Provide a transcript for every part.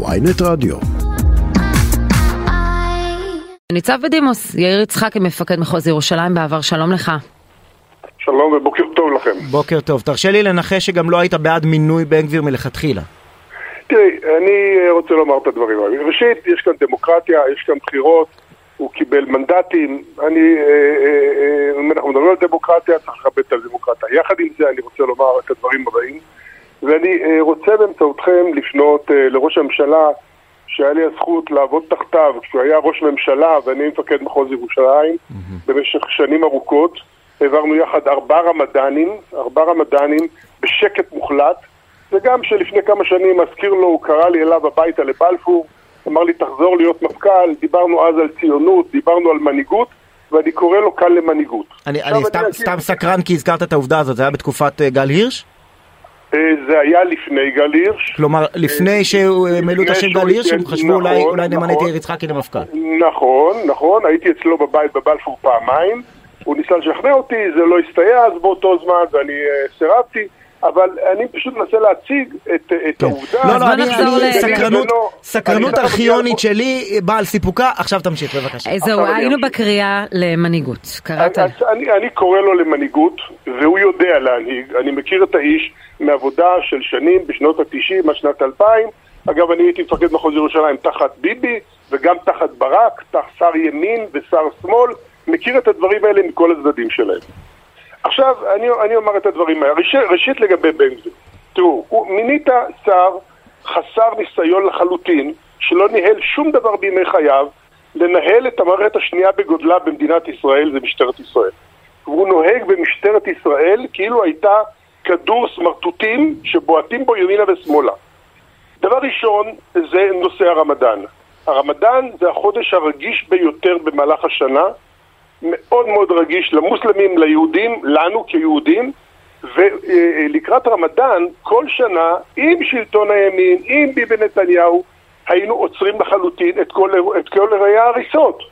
ויינט רדיו. ניצב בדימוס, יאיר יצחקי, מפקד מחוז ירושלים בעבר, שלום לך. שלום ובוקר טוב לכם. בוקר טוב. תרשה לי לנחש שגם לא היית בעד מינוי בן גביר מלכתחילה. תראי, אני רוצה לומר את הדברים האלה. ראשית, יש כאן דמוקרטיה, יש כאן בחירות, הוא קיבל מנדטים. אני, אה, אה, אם אנחנו מדברים על דמוקרטיה, צריך לכבד את הדמוקרטיה. יחד עם זה, אני רוצה לומר את הדברים הבאים. ואני אה, רוצה באמצעותכם לפנות לראש הממשלה, שהיה לי הזכות לעבוד תחתיו כשהוא היה ראש ממשלה ואני מפקד מחוז ירושלים mm-hmm. במשך שנים ארוכות. העברנו יחד ארבע רמדאנים, ארבע רמדאנים בשקט מוחלט, וגם שלפני כמה שנים, מזכיר לו, הוא קרא לי אליו הביתה לבלפור, אמר לי תחזור להיות מפכ"ל, דיברנו אז על ציונות, דיברנו על מנהיגות, ואני קורא לו כאן למנהיגות. אני, אני סתם, אני סתם סקרן כי הזכרת את העובדה הזאת, זה היה בתקופת uh, גל הירש? Uh, זה היה לפני גל הירש. כלומר, לפני uh, שהוא העלו את השם גל הירש, הם חשבו נכון, אולי, אולי נמנה את נכון. יאיר יצחקי למפכ"ל. נכון, נכון, הייתי אצלו בבית בבלפור פעמיים. הוא ניסה לשכנע אותי, זה לא הסתייע אז באותו זמן ואני סירבתי. אבל אני פשוט מנסה להציג את, את כן. העובדה. לא, לא, אני, אני סקרנות, לא, סקרנות ארכיונית שלי באה על סיפוקה, עכשיו תמשיך בבקשה. אה, זהו, היינו בקריאה למנהיגות, קראת? אני, אני, אני קורא לו למנהיגות, והוא יודע להנהיג. אני מכיר את האיש מעבודה של שנים, בשנות ה-90 עד שנת 2000. אגב, אני הייתי מפקד מחוז ירושלים תחת ביבי, וגם תחת ברק, תחת שר ימין ושר שמאל. מכיר את הדברים האלה מכל הצדדים שלהם. עכשיו, אני, אני אומר את הדברים האלה. ראשית, ראשית לגבי בן גביר. תראו, מינית שר חסר ניסיון לחלוטין, שלא ניהל שום דבר בימי חייו, לנהל את המערכת השנייה בגודלה במדינת ישראל, זה משטרת ישראל. והוא נוהג במשטרת ישראל כאילו הייתה כדור סמרטוטים שבועטים בו ימינה ושמאלה. דבר ראשון זה נושא הרמדאן. הרמדאן זה החודש הרגיש ביותר במהלך השנה, מאוד מאוד רגיש למוסלמים, ליהודים, לנו כיהודים, ולקראת רמדאן, כל שנה, עם שלטון הימין, עם ביבי נתניהו, היינו עוצרים לחלוטין את כל, את כל אירועי ההריסות.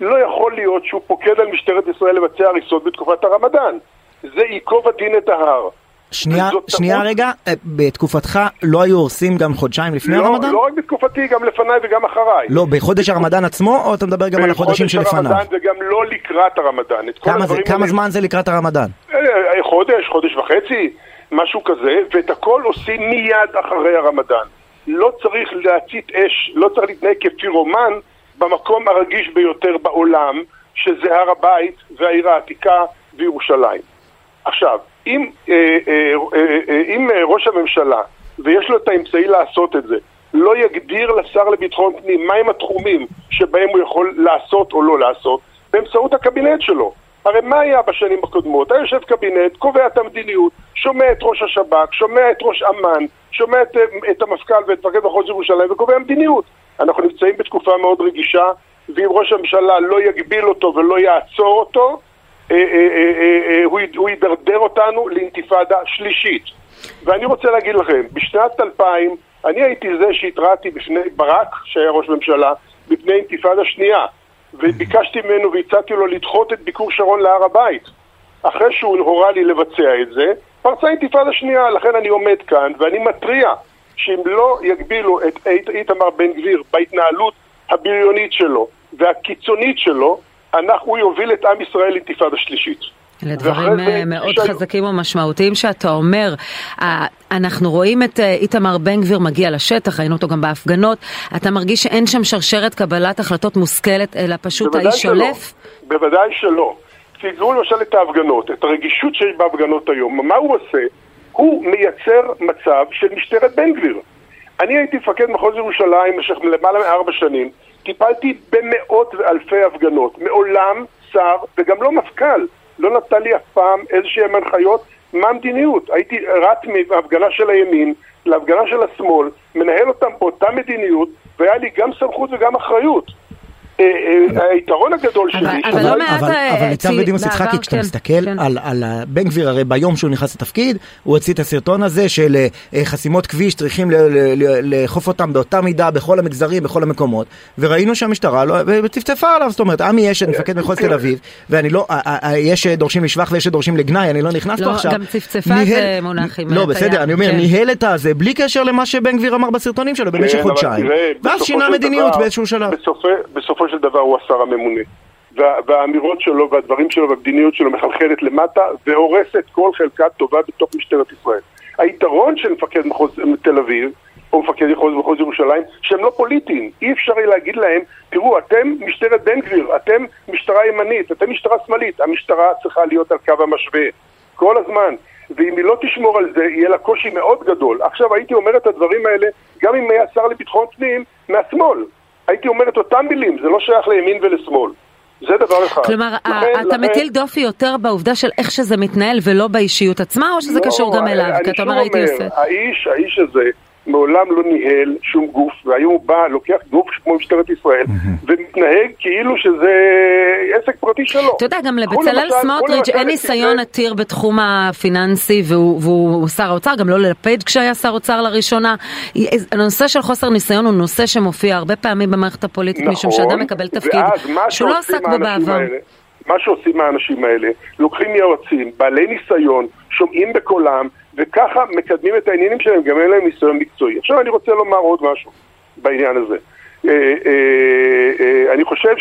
לא יכול להיות שהוא פוקד על משטרת ישראל לבצע הריסות בתקופת הרמדאן. זה ייקוב הדין את ההר. שנייה, שנייה רגע, אה, בתקופתך לא היו הורסים גם חודשיים לפני לא, הרמדאן? לא רק בתקופתי, גם לפניי וגם אחריי. לא, בחודש הרמדאן עצמו, או אתה מדבר גם על החודשים שלפניו? בחודש הרמדאן וגם לא לקראת הרמדאן. כמה, זה, כמה זמן זה לקראת הרמדאן? אה, אה, חודש, חודש וחצי, משהו כזה, ואת הכל עושים מיד אחרי הרמדאן. לא צריך להצית אש, לא צריך להתנהג כפירומן במקום הרגיש ביותר בעולם, שזה הר הבית והעיר העתיקה וירושלים. עכשיו, אם, אה, אה, אה, אם ראש הממשלה, ויש לו את האמצעי לעשות את זה, לא יגדיר לשר לביטחון פנים מהם התחומים שבהם הוא יכול לעשות או לא לעשות, באמצעות הקבינט שלו. הרי מה היה בשנים הקודמות? היה יושב קבינט, קובע את המדיניות, שומע את ראש השב"כ, שומע את ראש אמ"ן, שומע את, את המפכ"ל ואת מפקד מחוז ירושלים וקובע מדיניות. אנחנו נמצאים בתקופה מאוד רגישה, ואם ראש הממשלה לא יגביל אותו ולא יעצור אותו, אה, אה, אה, הוא יידרדר אותנו לאינתיפאדה שלישית. ואני רוצה להגיד לכם, בשנת 2000 אני הייתי זה שהתרעתי בפני ברק, שהיה ראש ממשלה, בפני אינתיפאדה שנייה. וביקשתי ממנו והצעתי לו לדחות את ביקור שרון להר הבית. אחרי שהוא הורה לי לבצע את זה, פרצה אינתיפאדה שנייה, לכן אני עומד כאן ואני מתריע שאם לא יגבילו את איתמר בן גביר בהתנהלות הבריונית שלו והקיצונית שלו, אנחנו, הוא יוביל את עם ישראל לאינתיפאדה שלישית. אלה דברים אה, מאוד שהיו... חזקים ומשמעותיים שאתה אומר. אנחנו רואים את אה, איתמר בן גביר מגיע לשטח, ראינו אותו גם בהפגנות. אתה מרגיש שאין שם שרשרת קבלת החלטות מושכלת, אלא פשוט האיש שולף? בוודאי שלא. תראו למשל את ההפגנות, את הרגישות שיש בהפגנות היום. מה הוא עושה? הוא מייצר מצב של משטרת בן גביר. אני הייתי מפקד מחוז ירושלים במשך למעלה מארבע שנים. טיפלתי במאות ואלפי הפגנות. מעולם שר, וגם לא מפכ"ל, לא נתן לי אף פעם איזה שהן הנחיות מה המדיניות. הייתי רץ מהפגנה של הימין להפגנה של השמאל, מנהל אותם באותה מדיניות, והיה לי גם סמכות וגם אחריות. היתרון הגדול שלי... אבל לא מעט... אבל ניצב בדימוס יצחקי, כשאתה כן, מסתכל כן. על בן גביר, הרי ביום שהוא נכנס לתפקיד, הוא הוציא את הסרטון הזה של אה, חסימות כביש, צריכים ל- ל- ל- לאכוף אותם באותה מידה בכל המגזרים, בכל המקומות, וראינו שהמשטרה לא- צפצפה עליו, זאת אומרת, עמי אשד, מפקד מחוז תל אביב, ואני לא, אה, אה, יש שדורשים לשבח ויש שדורשים לגנאי, אני לא נכנס פה לא, עכשיו. גם צפצפה ניהל- זה מונח עם לא, בסדר, אני אומר, כן. ניהל את הזה בלי קשר למה שבן גביר אמר בסרטונים שלו במשך חודשיים, ואז שינה מדיניות באיזשהו שלב. בסופו, של דבר הוא השר הממונה. וה, והאמירות שלו והדברים שלו והמדיניות שלו מחלחלת למטה והורסת כל חלקה טובה בתוך משטרת ישראל. היתרון של מפקד מחוז תל אביב או מפקד מחוז, מחוז ירושלים שהם לא פוליטיים. אי אפשר יהיה להגיד להם, תראו, אתם משטרת בן גביר, אתם משטרה ימנית, אתם משטרה שמאלית. המשטרה צריכה להיות על קו המשווה כל הזמן. ואם היא לא תשמור על זה, יהיה לה קושי מאוד גדול. עכשיו, הייתי אומר את הדברים האלה, גם אם היה שר לביטחון פנים מהשמאל. הייתי אומר את אותם מילים, זה לא שייך לימין ולשמאל. זה דבר אחד. כלומר, לכן- ה- אתה לכן- מטיל דופי יותר בעובדה של איך שזה מתנהל ולא באישיות עצמה, או שזה לא, קשור גם אליו? כי אתה אומר הייתי עושה. האיש, האיש הזה מעולם לא ניהל שום גוף, והיום הוא בא, לוקח גוף כמו משטרת ישראל, ומתנהג כאילו שזה עסק פרטי שלו. אתה יודע, גם לבצלאל סמוטריץ' אין ניסיון עתיר בתחום הפיננסי והוא, והוא שר האוצר, גם לא ללפיד כשהיה שר אוצר לראשונה. הנושא של חוסר ניסיון הוא נושא שמופיע הרבה פעמים במערכת הפוליטית, משום שאדם מקבל תפקיד נכון, שהוא לא עסק בו בעבר. מה שעושים האנשים האלה, לוקחים יועצים, בעלי ניסיון, שומעים בקולם, וככה מקדמים את העניינים שלהם, גם אין להם ניסיון מקצועי. עכשיו אני רוצה לומר עוד משהו בעניין הזה. אה, אה, אה, אני חושב.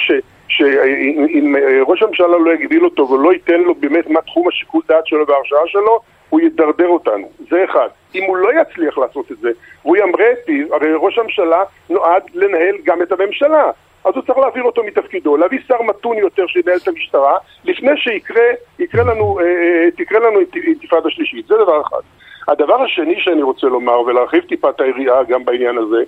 שאם ראש הממשלה לא יגביל אותו ולא ייתן לו באמת מה תחום השיקול דעת שלו וההרשאה שלו, הוא ידרדר אותנו. זה אחד. אם הוא לא יצליח לעשות את זה, והוא ימרה את פיו, הרי ראש הממשלה נועד לנהל גם את הממשלה. אז הוא צריך להעביר אותו מתפקידו, להביא שר מתון יותר שינהל את המשטרה, לפני שיקרה יקרה לנו, אה, אה, תקרה לנו אינת- אינתיפאדה שלישית. זה דבר אחד. הדבר השני שאני רוצה לומר, ולהרחיב טיפה את היריעה גם בעניין הזה,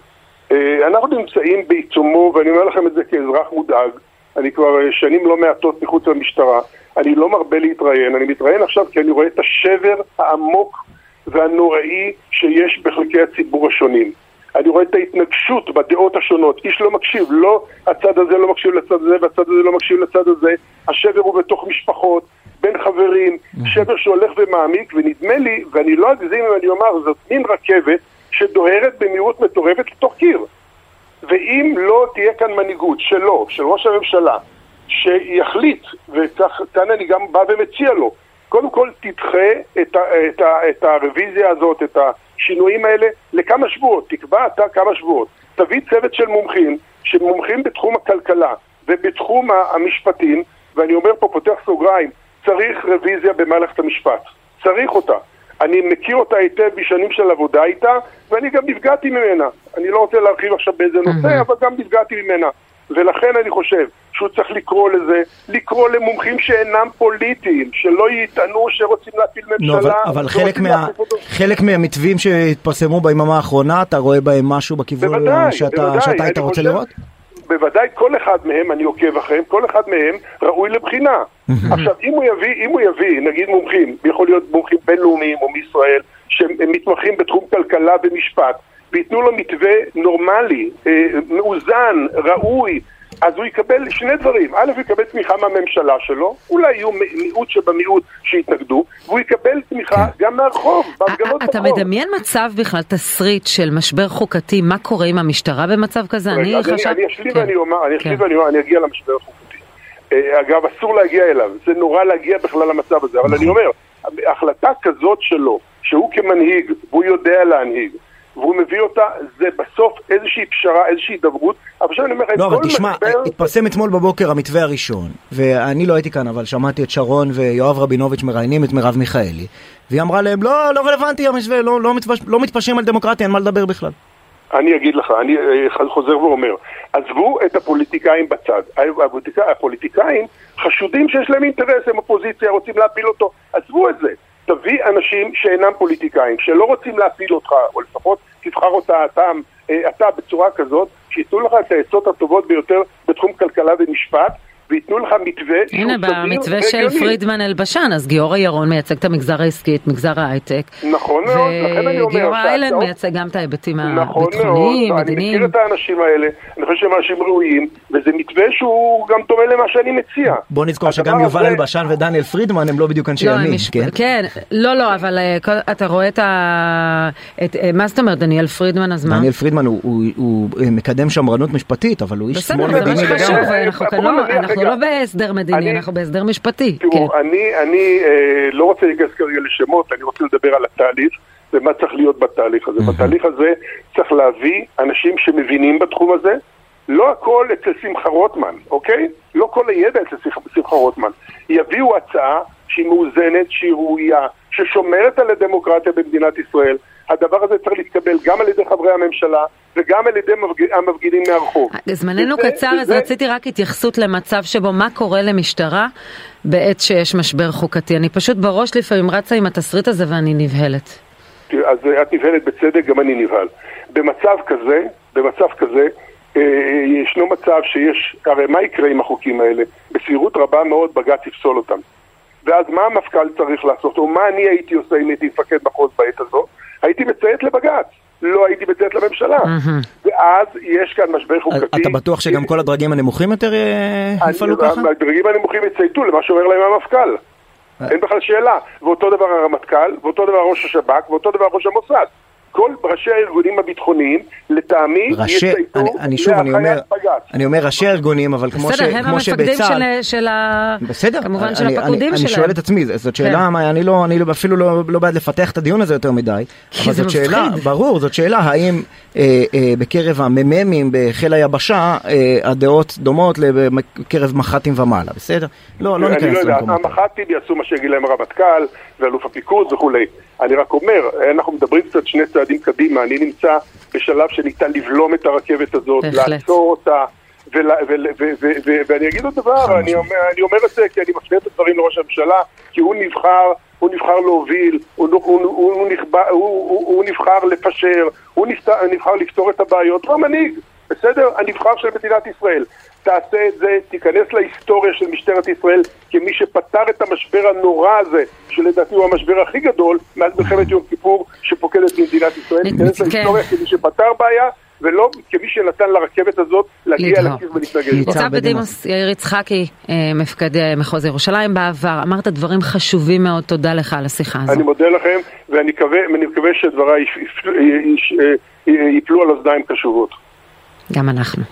אה, אנחנו נמצאים בעיצומו, ואני אומר לכם את זה כאזרח מודאג, אני כבר שנים לא מעטות מחוץ למשטרה, אני לא מרבה להתראיין, אני מתראיין עכשיו כי אני רואה את השבר העמוק והנוראי שיש בחלקי הציבור השונים. אני רואה את ההתנגשות בדעות השונות, איש לא מקשיב, לא הצד הזה לא מקשיב לצד הזה והצד הזה לא מקשיב לצד הזה, השבר הוא בתוך משפחות, בין חברים, שבר שהולך ומעמיק, ונדמה לי, ואני לא אגזים אם אני אומר, זאת מין רכבת שדוהרת במהירות מטורפת לתוך קיר. ואם לא תהיה כאן מנהיגות שלו, של ראש הממשלה, שיחליט, וכאן אני גם בא ומציע לו, קודם כל תדחה את, ה, את, ה, את הרוויזיה הזאת, את השינויים האלה, לכמה שבועות, תקבע אתה כמה שבועות. תביא צוות של מומחים, שמומחים בתחום הכלכלה ובתחום המשפטים, ואני אומר פה, פותח סוגריים, צריך רוויזיה במערכת המשפט. צריך אותה. אני מכיר אותה היטב בשנים של עבודה איתה, ואני גם נפגעתי ממנה. אני לא רוצה להרחיב עכשיו באיזה נושא, אבל גם נפגעתי ממנה. ולכן אני חושב שהוא צריך לקרוא לזה, לקרוא למומחים שאינם פוליטיים, שלא יטענו שרוצים להפיל ממשלה. נו, אבל, אבל חלק, מה. חלק מהמתווים שהתפרסמו ביממה האחרונה, אתה רואה בהם משהו בכיוון בוודאי, שאתה, בוודאי. שאתה היית רוצה חושב- לראות? בוודאי כל אחד מהם, אני עוקב אחריהם, כל אחד מהם ראוי לבחינה. עכשיו, אם הוא יביא, אם הוא יביא, נגיד מומחים, יכול להיות מומחים בינלאומיים או מישראל, שהם מתמחים בתחום כלכלה ומשפט, וייתנו לו מתווה נורמלי, אה, מאוזן, ראוי, אז הוא יקבל שני דברים. א', הוא יקבל תמיכה מהממשלה שלו, אולי יהיו מיעוט שבמיעוט שיתנגדו, והוא יקבל תמיכה גם מהרחוב, בהפגנות אתה ברחוב. מדמיין מצב בכלל, תסריט של משבר חוקתי, מה קורה עם המשטרה במצב כזה? אני אז חשב... אני אשלים כן. ואני אומר, אני אשלים כן. ואני אומר, אני אגיע למשבר החוקתי. אה, אגב, אסור להגיע אליו, זה נורא להגיע בכלל למצב הזה, אבל אני אומר, החלטה כזאת שלו, שהוא כמנהיג, והוא יודע להנהיג, והוא מביא אותה, זה בסוף איזושהי פשרה, איזושהי הידברות, אבל עכשיו אני אומר לך, לא, אבל תשמע, משבר... התפרסם אתמול בבוקר המתווה הראשון, ואני לא הייתי כאן, אבל שמעתי את שרון ויואב רבינוביץ' מראיינים את מרב מיכאלי, והיא אמרה להם, לא, לא רלוונטי המתווה, לא, לא, מתפש... לא מתפשרים על דמוקרטיה, אין מה לדבר בכלל. אני אגיד לך, אני אה, חוזר ואומר, עזבו את הפוליטיקאים בצד. הפוליטיקאים חשודים שיש להם אינטרס, הם אופוזיציה, רוצים להפיל אותו. עזבו את זה. תביא אנשים שאינם פוליטיקאים, שלא רוצים להפיל אותך, או לפחות תבחר אותה אתה, אה, אתה בצורה כזאת, שייתנו לך את העצות הטובות ביותר בתחום כלכלה ומשפט, וייתנו לך מתווה שהוא הנה, סביר במתווה של והגיוני. פרידמן אלבשן, אז גיורא ירון מייצג את המגזר העסקי, את מגזר ההייטק. נכון מאוד, לכן אני אומר וגיורא איילנד שההצעות- מייצג גם את ההיבטים נכון מאוד, הביטחוניים, אני מדיניים. מכיר את האנשים האלה, אני חושב שהם אנשים ראויים, וזה מתווה שהוא גם דומה למה שאני מציע. בוא נזכור שגם יובל הזה- אלבשן ודניאל פרידמן הם לא בדיוק אנשי לא, ימין, כן? כן, לא, לא, אבל אה, כל- אתה רואה את ה... את- אה, מה זאת אומרת, דניאל פרידמן, אז מה? דניאל פרידמן הוא- הוא הוא מקדם שמרנות משפטית, אבל הוא איש בסדר, שמאל זה מה מדיני לגמרי. אנחנו רגע. לא בהסדר מדיני, אני- אנחנו בהסדר משפטי. תראו, כן. אני, אני אה, לא רוצה להיכנס כרגע לשמות, אני רוצה לדבר על התהליך ומה צריך להיות בתהליך הזה. בתהליך הזה צריך להביא אנשים שמבינים בתחום הזה. לא הכל אצל שמחה רוטמן, אוקיי? לא כל הידע אצל שמחה רוטמן. יביאו הצעה שהיא מאוזנת, שהיא ראויה, ששומרת על הדמוקרטיה במדינת ישראל. הדבר הזה צריך להתקבל גם על ידי חברי הממשלה וגם על ידי המפג- המפגינים מהרחוב. זמננו וזה- קצר, אז וזה- רציתי רק התייחסות למצב שבו מה קורה למשטרה בעת שיש משבר חוקתי. אני פשוט בראש לפעמים רצה עם התסריט הזה ואני נבהלת. אז את נבהלת בצדק, גם אני נבהל. במצב כזה, במצב כזה, אה, ישנו מצב שיש, הרי מה יקרה עם החוקים האלה? בסבירות רבה מאוד בג"ץ יפסול אותם. ואז מה המפכ"ל צריך לעשות, או מה אני הייתי עושה אם הייתי מפקד מחוז בעת הזו? הייתי מציית לבג"ץ, לא הייתי מציית לממשלה. ואז יש כאן משבר חוקתי. אתה בטוח שגם כל הדרגים הנמוכים יותר אה, יפעלו ככה? הדרגים הנמוכים יצייתו למה שאומר להם המפכ"ל. אין בכלל שאלה. ואותו דבר הרמטכ"ל, ואותו דבר ראש השב"כ, ואותו דבר ראש המוסד. כל ראשי הארגונים הביטחוניים, לטעמי, ראשי, יצייתו אני, אני שוב, אני אומר, להנחיית בג"ץ. אני אומר ראשי הארגונים, אבל כמו, ש, בסדר, הם המפקדים שבצה"ל, של- של ה... בסדר, כמובן של אני, הפקודים אני, שלהם. אני שואל את עצמי, זאת שאלה, כן. מה, אני, לא, אני לא, אפילו לא, לא בעד לפתח את הדיון הזה יותר מדי, כי אבל זה זאת שאלה, מפחיד. ברור, זאת שאלה, האם אה, אה, בקרב המ"מים בחיל היבשה אה, הדעות דומות לבקרב מח"טים ומעלה, בסדר? לא, לא אני ניכנס לא יודע, למקומות האלה. המח"טים יעשו מה שיגיד להם הרמטכ"ל ואלוף הפיקוד וכולי. אני רק אומר, אנחנו מדברים קצת שני צעדים קדימה, אני נמצא בשלב שניתן לבלום את הרכבת הזאת, בהחלט. לעצור אותה, ול- ול- ו- ו- ו- ואני אגיד עוד דבר, אני אומר, אני אומר את זה כי אני מפנה את הדברים לראש הממשלה, כי הוא נבחר, הוא נבחר להוביל, הוא, הוא, הוא, הוא, נכבה- הוא, הוא, הוא נבחר לפשר, הוא נפתר, נבחר לפתור את הבעיות, הוא המנהיג, בסדר? הנבחר של מדינת ישראל. תעשה את זה, תיכנס להיסטוריה של משטרת ישראל כמי שפתר את המשבר הנורא הזה, שלדעתי הוא המשבר הכי גדול מאז מלחמת יום כיפור שפוקדת במדינת ישראל, תיכנס כן. להיסטוריה כמי שפתר בעיה ולא כמי שנתן לרכבת הזאת להגיע. לקיר ולהתנגד. ניצב בדימוס. יאיר יצחקי, אה, מפקד אה, מחוז ירושלים בעבר, אמרת דברים חשובים מאוד, תודה לך על השיחה הזו. אני מודה לכם, ואני מקווה, שדבריי יפ- יפ- יפ- יפלו על אוזניים קשובות. גם אנחנו.